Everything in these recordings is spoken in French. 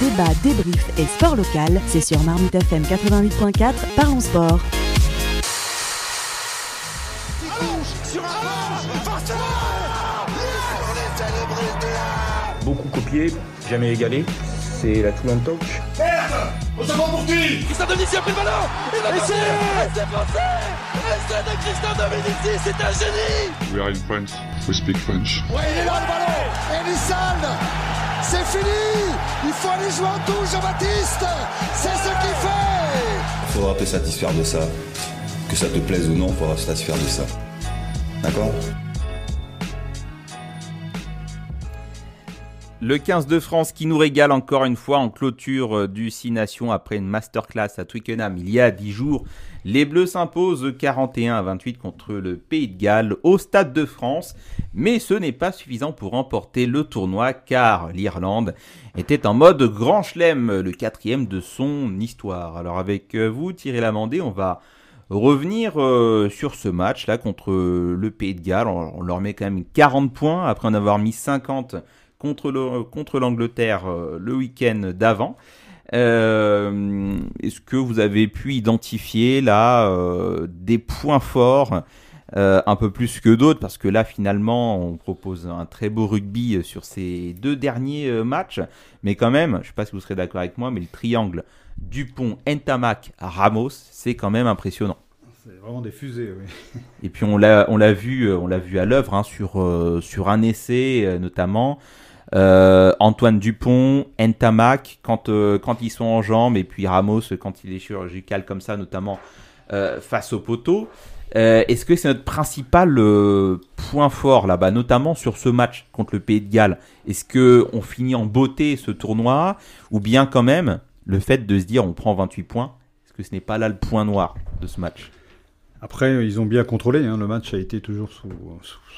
Débat, débrief et sport local, c'est sur Marmite FM 88.4, parlons sport. Beaucoup copié, jamais égalé. C'est la Toulon Touch. Merde On se prend pour qui? Christophe Dominici a pris le ballon Il va passer C'est français Essai de Christophe Dominici, c'est un génie We are in France, we speak French. Ouais, il est là le ballon Elisson C'est fini Il faut aller jouer en touche, Jean-Baptiste C'est ce qu'il fait Faudra te satisfaire de ça. Que ça te plaise ou non, faudra se satisfaire de ça. D'accord? Le 15 de France qui nous régale encore une fois en clôture euh, du 6 Nations après une masterclass à Twickenham il y a 10 jours. Les Bleus s'imposent 41 à 28 contre le Pays de Galles au Stade de France. Mais ce n'est pas suffisant pour remporter le tournoi car l'Irlande était en mode grand chelem, le quatrième de son histoire. Alors avec euh, vous Thierry Lamandé, on va revenir euh, sur ce match là contre le Pays de Galles. On, leur met quand même 40 points après en avoir mis 50 contre le- contre l'Angleterre euh, le week-end d'avant. Euh, Est-ce que vous avez pu identifier là euh, des points forts euh, un peu plus que d'autres? Parce que là finalement on propose un très beau rugby sur ces deux derniers euh, matchs. Mais quand même je ne sais pas si vous serez d'accord avec moi mais le triangle Dupont, Ntamak, Ramos c'est quand même impressionnant. C'est vraiment des fusées, oui. et puis on l'a on l'a vu euh, on l'a vu à l'œuvre hein, sur euh, sur un essai euh, notamment Euh, Antoine Dupont, Ntamak quand euh, quand ils sont en jambes et puis Ramos quand il est chirurgical comme ça notamment euh, face au poteau. Est-ce que c'est notre principal point fort là-bas, notamment sur ce match contre le Pays de Galles? Est-ce que on finit en beauté ce tournoi ou bien quand même le fait de se dire on prend 28 points Est-ce que ce n'est pas là le point noir de ce match? Après, ils ont bien contrôlé. hein. Le match a été toujours sous,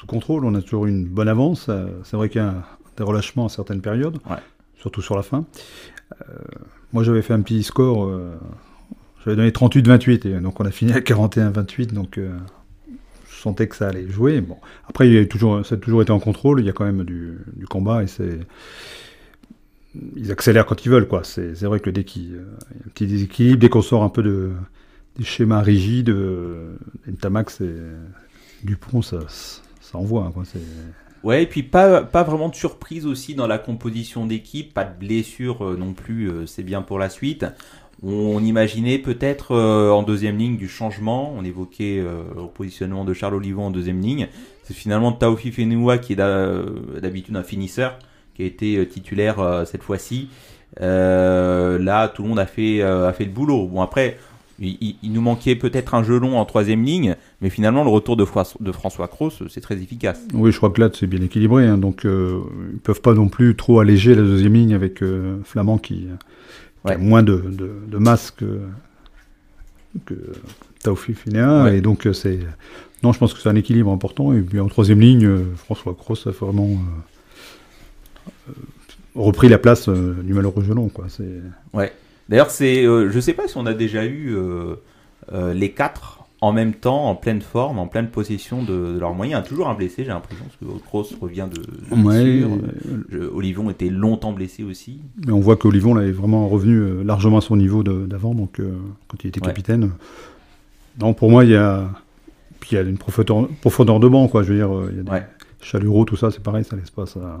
contrôle. On a toujours une bonne avance. C'est vrai qu'il y a un- des relâchements à certaines périodes, Ouais. surtout sur la fin. Euh, moi, j'avais fait un petit score. euh, j'avais donné 38-28. Et donc, on a fini à 41-28. Donc, euh, je sentais que ça allait jouer. Bon. Après, il y a toujours, ça a toujours été en contrôle. Il y a quand même du, du combat. Et c'est. Ils accélèrent quand ils veulent, quoi. C'est vrai que dès qu'il y a un petit déséquilibre, dès qu'on sort un peu de, des schémas rigides, euh, Ntamak, c'est Dupont, ça, ça envoie. hein, Quoi. C'est- Ouais, et puis pas, pas vraiment de surprise aussi dans la composition d'équipe, pas de blessure euh, non plus, euh, c'est bien pour la suite. On imaginait peut-être euh, en deuxième ligne du changement, on évoquait le positionnement de Charles Olivon en deuxième ligne. C'est finalement Taofi Fenoua qui est d'ha- d'habitude un finisseur, qui a été titulaire cette fois-ci. Là, tout le monde a fait, a fait le boulot. Bon, après, il, il- il nous manquait peut-être un gelon en troisième ligne, mais finalement, le retour de, Frois- de François Cross, c'est très efficace. Oui, je crois que là, c'est bien équilibré. hein, donc, euh, ils peuvent pas non plus trop alléger la deuxième ligne avec euh, Flamand qui, qui Ouais. a moins de, de, de masse que, que Taofi Finéa. Ouais. Et donc, euh, c'est. Non, je pense que c'est un équilibre important. Et puis en troisième ligne, euh, François Cross a vraiment euh, euh, repris la place euh, du malheureux gelon. Quoi. C'est... Ouais. D'ailleurs, c'est, euh, je sais pas si on a déjà eu euh, euh, les quatre en même temps, en pleine forme, en pleine possession de, de leurs moyens. Toujours un blessé, j'ai l'impression, parce que Kroos revient de, de Ouais, blessure. Je- Olivon était longtemps blessé aussi. Mais on voit qu'Olivon là, est vraiment revenu largement à son niveau de- d'avant, donc euh, quand il était Ouais. capitaine. Non, pour moi, il y a, puis il y a une profondeur, profondeur de banc, quoi. Je veux dire, il y a des Ouais. Chalureau, tout ça, c'est pareil, ça laisse pas ça.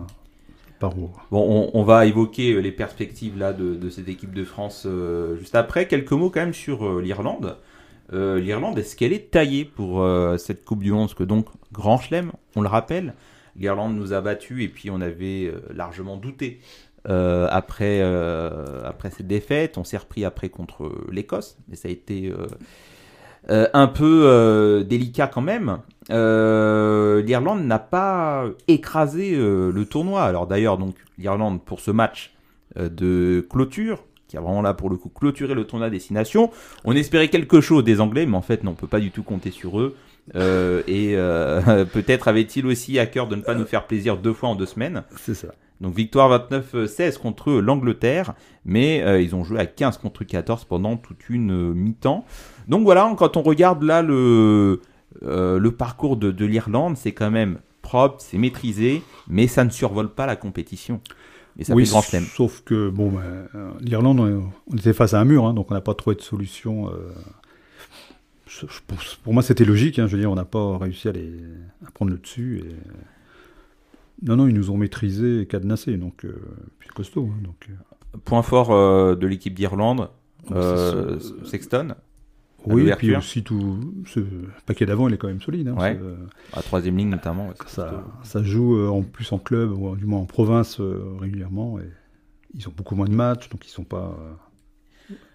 Bon, on, va évoquer euh, les perspectives là de, cette équipe de France euh, juste après. Quelques mots quand même sur euh, l'Irlande. L'Irlande, est-ce qu'elle est taillée pour cette Coupe du Monde? Parce que donc, grand chelem, on le rappelle, l'Irlande nous a battus et puis on avait largement douté après, après cette défaite. On s'est repris après contre l'Écosse, mais ça a été euh, un peu euh, délicat quand même. Euh, L'Irlande n'a pas écrasé le tournoi. Alors d'ailleurs, donc l'Irlande pour ce match de clôture, qui a vraiment là pour le coup clôturé le tournoi Destination, on espérait quelque chose des Anglais, mais en fait non, on peut pas du tout compter sur eux. Et peut-être avait-il aussi à cœur de ne pas nous faire plaisir deux fois en deux semaines. C'est ça. Donc victoire 29-16 contre l'Angleterre, mais euh, ils ont joué à 15 contre 14 pendant toute une euh, mi-temps. Donc voilà, quand on regarde là le, euh, le parcours de, de l'Irlande, c'est quand même propre, c'est maîtrisé, mais ça ne survole pas la compétition. Ça oui, fait grand chelem. sauf que bon, ben, l'Irlande, on, était face à un mur, hein, donc on n'a pas trouvé de solution. pour moi, c'était logique. hein, je veux dire, on n'a pas réussi à, les, à prendre le dessus. Et... Non, non, ils nous ont maîtrisé et cadenassé, donc euh, puis costaud. hein, donc, euh, Point fort euh, de l'équipe d'Irlande, euh. Sexton, oui, et puis aussi tout ce paquet d'avant, il est quand même solide. hein, Ouais. à troisième ligne notamment. ouais, ça, ça joue en plus en club, ou du moins en province régulièrement. Et ils ont beaucoup moins de matchs, donc ils sont pas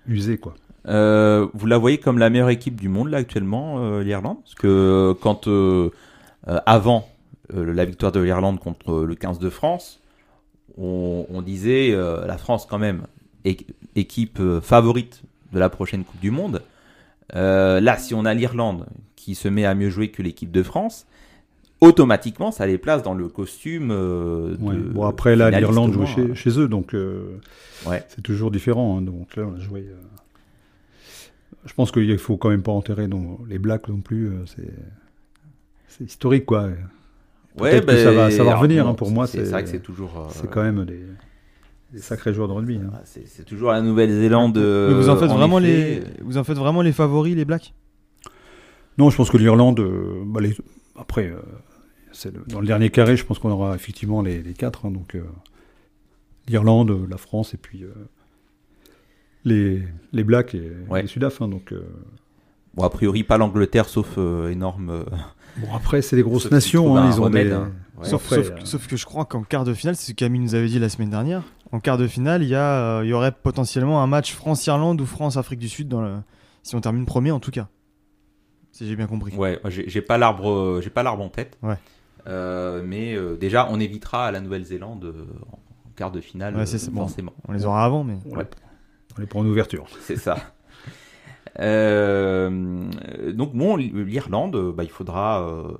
usés, quoi. Euh, vous la voyez comme la meilleure équipe du monde là actuellement, euh, l'Irlande? Parce que euh, quand avant la victoire de l'Irlande contre euh, le 15 de France, on, on disait euh, la France quand même équipe euh, favorite de la prochaine Coupe du Monde. Euh, là, si on a l'Irlande qui se met à mieux jouer que l'équipe de France, automatiquement ça les place dans le costume. euh, Ouais. de Bon, après, là, l'Irlande jouait moins. chez, chez eux, donc euh, Ouais. c'est toujours différent. hein, donc là, on a joué. euh, Je pense qu'il faut quand même pas enterrer non, les Blacks non plus. euh, c'est historique, quoi. Peut-être que ça va- ça va alors, revenir, hein, pour moi, C'est vrai que c'est toujours. euh, C'est quand même des, des sacrés joueurs de rugby. hein. Ah, C'est toujours la Nouvelle-Zélande. euh, Mais vous en faites vraiment effet. les, vous en faites vraiment les favoris, les Blacks? Non, je pense que l'Irlande, euh, bah, les- après, euh, le- dans le dernier carré, je pense qu'on aura effectivement les, les quatre. hein, donc euh, l'Irlande, euh, la France et puis euh, les, les Blacks et Ouais. les Sudaf. hein, donc, euh, Bon, a priori, pas l'Angleterre, sauf euh, énorme. euh, bon, après, c'est des grosses Sauf nations. hein, ils ont remède, des. hein. Ouais. sauf, après, sauf- euh, sauf que je crois qu'en quart de finale, c'est ce que Camille nous avait dit la semaine dernière. En quart de finale, il y, a, euh, il y aurait potentiellement un match France-Irlande ou France-Afrique du Sud dans le... si on termine premier en tout cas. Si j'ai bien compris. Ouais, j'ai pas l'arbre, j'ai pas l'arbre en tête. Ouais. Euh, mais euh, déjà, on évitera à la Nouvelle-Zélande euh, en quart de finale, Ouais, c'est- euh, c'est bon. forcément. On les aura avant, mais. les, on les prend en ouverture. C'est ça. Euh, donc bon, l'Irlande, bah, il faudra, euh,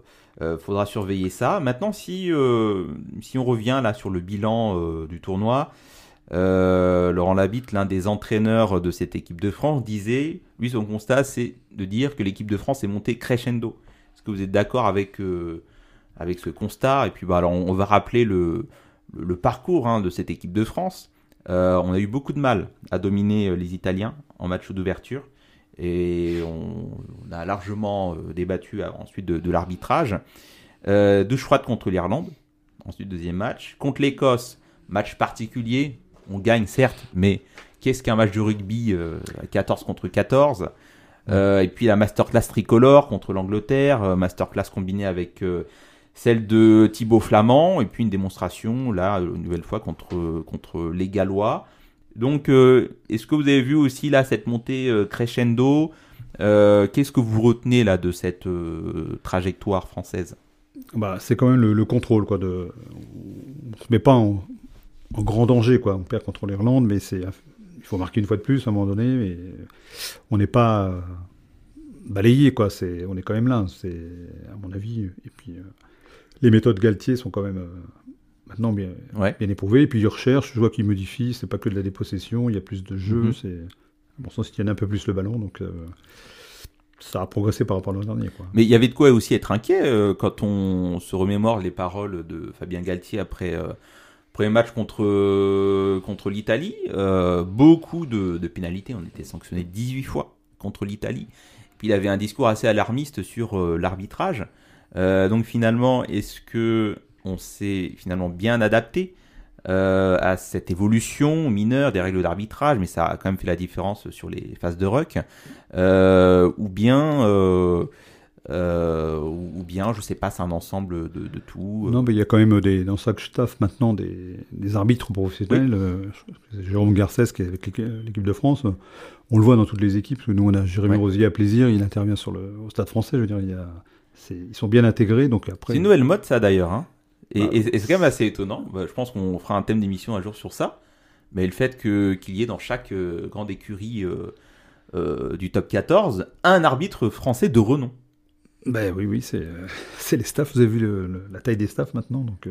euh, faudra surveiller ça. Maintenant, si, on revient là sur le bilan du tournoi, Laurent Labitte, l'un des entraîneurs de cette équipe de France, disait, lui son constat, c'est de dire que l'équipe de France est montée crescendo. Est-ce que vous êtes d'accord avec, ce constat? Et puis bah, alors, on, va rappeler le, parcours hein, de cette équipe de France. On a eu beaucoup de mal à dominer les Italiens en match d'ouverture et on, a largement euh, débattu ensuite de, l'arbitrage. Euh, douche froide contre l'Irlande, ensuite deuxième match. Contre l'Écosse, match particulier, on gagne certes, mais qu'est-ce qu'un match de rugby euh, à 14 contre 14 Euh, Et puis la masterclass tricolore contre l'Angleterre, euh, masterclass combinée avec celle de Thibaut Flamand, et puis une démonstration, là, une nouvelle fois, contre, contre les Gallois. Donc, euh, est-ce que vous avez vu aussi là cette montée euh, crescendo Euh, Qu'est-ce que vous retenez là de cette trajectoire française? Bah, c'est quand même le, le contrôle. Quoi, de, on se met pas en, grand danger. Quoi. On perd contre l'Irlande, mais c'est, il faut marquer une fois de plus à un moment donné. Mais on n'est pas balayé. Quoi. C'est, on est quand même là, c'est, à mon avis. Et puis, les méthodes Galtier sont quand même maintenant bien, Ouais. bien éprouvées. Et puis, ils recherchent, je vois qu'ils modifient. C'est pas que de la dépossession, il y a plus de jeu. Mhm. C'est, à mon sens, ils tiennent un peu plus le ballon. Donc, euh, ça a progressé par rapport à l'an dernier. Quoi. Mais il y avait de quoi aussi être inquiet euh, quand on se remémore les paroles de Fabien Galtier après euh, premier match contre, contre l'Italie. Euh, beaucoup de, de pénalités, on était sanctionné 18 fois contre l'Italie. Puis il avait un discours assez alarmiste sur l'arbitrage. Euh, donc finalement, est-ce que on s'est finalement bien adapté euh, à cette évolution mineure des règles d'arbitrage, mais ça a quand même fait la différence sur les phases de ruck, euh, ou bien, euh, euh, ou bien, je sais pas, c'est un ensemble de, de tout. Non, mais il y a quand même des, dans chaque staff maintenant des, des arbitres professionnels. c'est Jérôme Garcès qui est avec l'équi- l'équipe de France. On le voit dans toutes les équipes. parce que nous, on a Jérémy Ouais. Rosier à plaisir. Il intervient sur le, au stade français. Je veux dire, il y a, c'est- ils sont bien intégrés. Donc après, C'est une nouvelle mode, ça d'ailleurs. Hein. Et, Bah. et- et c'est quand même assez étonnant. Bah, je pense qu'on fera un thème d'émission un jour sur ça. Mais le fait qu'il y ait dans chaque euh, grande écurie euh, euh, du top 14 un arbitre français de renom. ben oui, oui, c'est, les staffs. Vous avez vu le- le- la taille des staffs maintenant. Donc,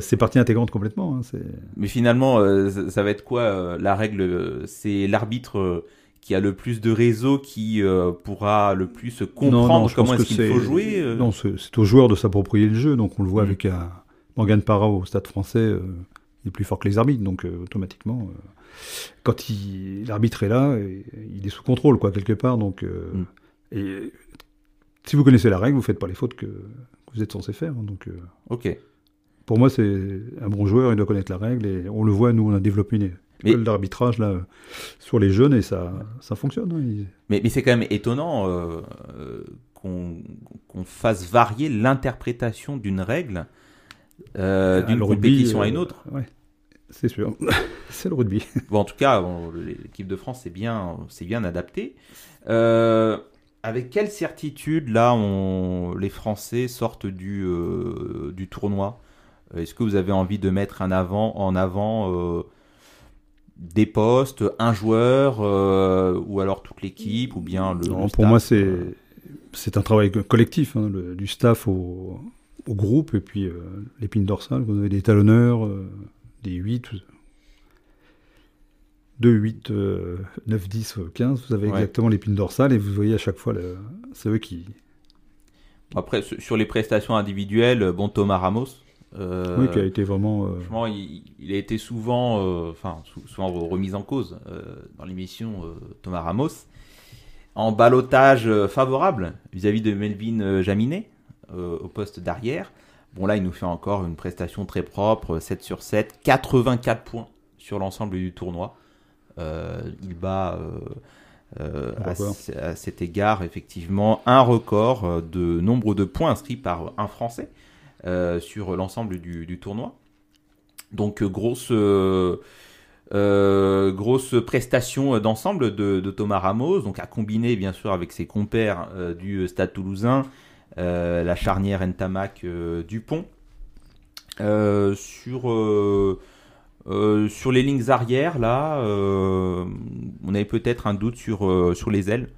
c'est partie intégrante complètement. hein. Mais finalement, ça, ça va être quoi la règle? C'est l'arbitre qui a le plus de réseau qui euh, pourra le plus comprendre Non, non, je comment est-ce qu'il faut jouer. euh. Non, c'est, aux joueurs de s'approprier le jeu. Donc on le voit Mm. avec un Morgan Parra au stade français. euh, il est plus fort que les arbitres, donc euh, automatiquement, euh, quand l'arbitre est là, et- il est sous contrôle, quoi, quelque part. Donc, euh, Mm. et si vous connaissez la règle, vous faites pas les fautes que, que vous êtes censé faire. hein, donc, euh, Ok. pour moi, c'est un bon joueur, il doit connaître la règle, et on le voit, nous, on a développé une Mais- école d'arbitrage là sur les jeunes, et ça, ça fonctionne. hein, Mais, mais c'est quand même étonnant euh, euh, qu'on fasse varier l'interprétation d'une règle euh, Ah, d'une compétition à euh, une autre. ouais, c'est sûr. c'est le rugby. Bon, en tout cas, bon, l'équipe de France s'est bien, bien adaptée. Euh, avec quelle certitude, là, on, les Français sortent du, euh, du tournoi? Est-ce que vous avez envie de mettre un avant, en avant euh, des postes, un joueur, euh, ou alors toute l'équipe, ou bien le. Non, le pour staff, moi, c'est euh, c'est un travail co- collectif, hein, le- du staff au, au groupe, et puis euh, l'épine dorsale, vous avez des talonneurs, euh, des 8, 2, 8, euh, 9, 10, euh, 15, vous avez Ouais. exactement l'épine dorsale, et vous voyez à chaque fois, le- c'est eux qui... Après, sur les prestations individuelles, bon, Thomas Ramos. Euh, oui, qui a été vraiment... euh, Franchement, il, il a été souvent, euh, enfin, sou- souvent remis en cause dans l'émission Thomas Ramos, en balotage favorable vis-à-vis de Melvin Jaminet au poste d'arrière. Bon, là, il nous fait encore une prestation très propre, 7 sur 7, 84 points sur l'ensemble du tournoi. Il bat euh, à, cet égard, effectivement, un record de nombre de points inscrits par un Français sur l'ensemble du, tournoi. Donc, euh, grosse, euh, euh, grosse prestation d'ensemble de, Thomas Ramos, donc à combiner bien sûr avec ses compères euh, du Stade toulousain, euh, la charnière Ntamak euh, Dupont. Euh, sur, euh, euh, sur les lignes arrière, là, euh, on avait peut-être un doute sur, euh, sur les ailes,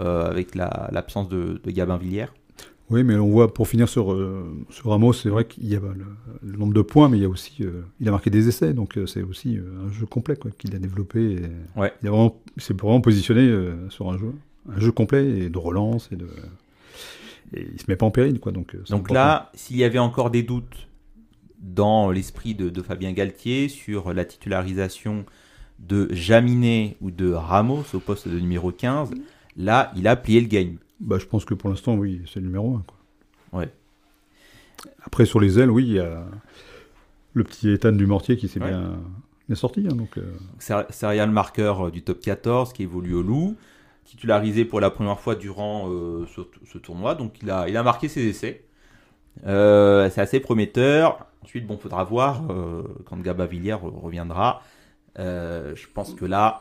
euh, avec la- l'absence de, de Gabin Villière. Oui, mais on voit, pour finir sur, euh, sur Ramos, c'est vrai qu'il y a le, le nombre de points, mais il y a aussi... euh, il a marqué des essais, donc euh, c'est aussi un jeu complet quoi, qu'il a développé. et Ouais. Il vraiment, s'est vraiment positionné sur un jeu, un jeu complet et de relance et de... Et il se met pas en péril, quoi. Donc, Donc là, s'il y avait encore des doutes dans l'esprit de, de Fabien Galtier sur la titularisation de Jaminet ou de Ramos au poste de numéro 15, là, il a plié le game. Bah, je pense que pour l'instant, oui, c'est le numéro 1. Quoi. Ouais. Après, sur les ailes, oui, il y a le petit Ethan du Mortier qui s'est Ouais. bien, bien sorti. hein, donc, euh, Ser- Serial marqueur du top 14 qui évolue au Loup, titularisé pour la première fois durant euh, ce, ce tournoi. Donc il a, il a marqué ses essais. Euh, c'est assez prometteur. Ensuite, bon, faudra voir quand Gaba Villiers reviendra. Je pense que là,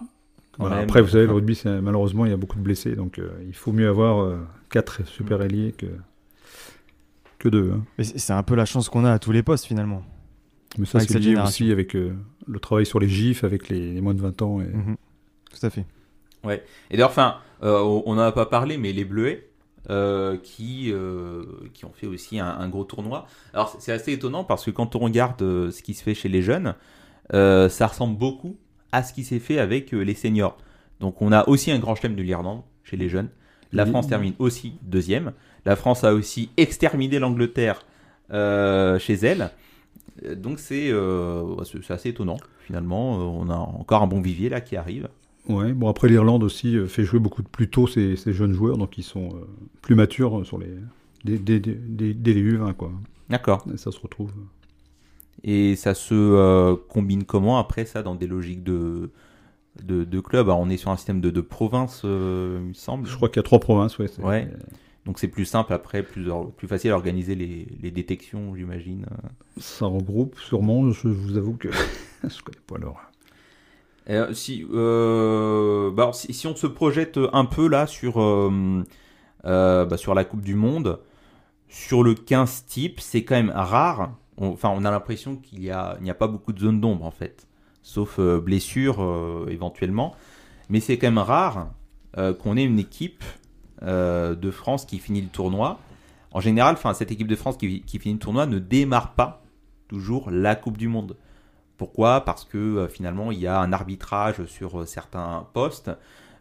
voilà. même, Après, vous savez, le rugby, malheureusement, il y a beaucoup de blessés. Donc, euh, il faut mieux avoir 4 super ailiers que, que 2. Mais c'est un peu la chance qu'on a à tous les postes finalement. Mais ça, c'est lié aussi avec euh, le travail sur les gifs, avec les, les moins de 20 ans. Et... Mhm. Tout à fait. Et d'ailleurs, enfin, euh, on n'en a pas parlé, mais les Bleuets, euh, qui, euh, qui ont fait aussi un, un gros tournoi. Alors, c'est- c'est assez étonnant parce que quand on regarde euh, ce qui se fait chez les jeunes, euh, ça ressemble beaucoup à ce qui s'est fait avec euh, les seniors. Donc, on a aussi un grand chelem de l'Irlande chez les jeunes. La. France termine aussi deuxième. La France a aussi exterminé l'Angleterre euh, chez elle. Euh, Donc, c'est euh, c'est assez étonnant, finalement. On a encore un bon vivier là qui arrive. Ouais, bon, après, l'Irlande aussi fait jouer beaucoup de plus tôt ces, ces jeunes joueurs, donc ils sont euh, plus matures sur les. Dès, dès- dès- dès- dès les U20, quoi. D'accord. Ça se retrouve. Et ça se euh, combine comment après ça dans des logiques de, de, de club? Alors on est sur un système de, de province, euh, il me semble. Je crois qu'il y a trois provinces, ouais. Ouais. Donc c'est plus simple après, plus, plus facile à organiser les, les détections, j'imagine. Ça regroupe sûrement, je vous avoue que je connais pas leur. Euh, si, euh, bah alors, si, si on se projette un peu là sur, euh, euh, bah, sur la Coupe du Monde, sur le 15 type, c'est quand même rare. On- Enfin, on a l'impression qu'il n'y a, a pas beaucoup de zones d'ombre en fait, sauf euh, blessure euh, éventuellement. Mais c'est quand même rare euh, qu'on ait une équipe euh, de France qui finit le tournoi. En général, enfin, cette équipe de France qui, finit le tournoi ne démarre pas toujours la Coupe du Monde. Pourquoi? Parce que euh, finalement, il y a un arbitrage sur certains postes.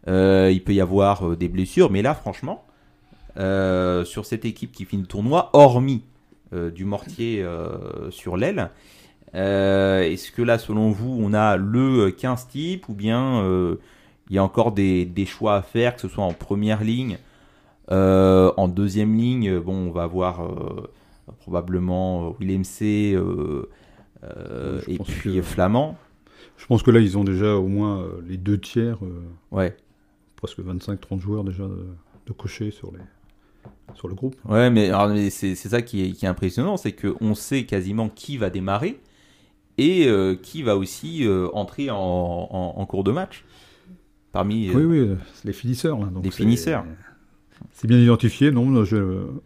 Il peut y avoir des blessures. Mais là, franchement, sur cette équipe qui finit le tournoi, hormis du mortier euh, sur l'aile, Euh, Est-ce que là, selon vous, on a le 15 type ou bien euh, il y a encore des, des choix à faire, que ce soit en première ligne, euh, en deuxième ligne, bon, on va avoir euh, probablement Willem C euh, euh, et puis que- Flamand. Je pense que là, ils ont déjà au moins euh, les deux tiers, euh, Ouais. presque 25-30 joueurs déjà de, de cocher sur, les, sur le groupe. Ouais, mais, mais c'est ça qui est, qui est impressionnant, c'est qu'on sait quasiment qui va démarrer et euh, qui va aussi euh, entrer en, en- en cours de match. Parmi, euh, Oui, oui, les finisseurs. Là, donc Les finisseurs. C'est bien identifié. Non, je, au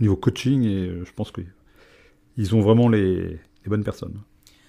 niveau coaching, et je pense qu'ils ont vraiment les, les bonnes personnes.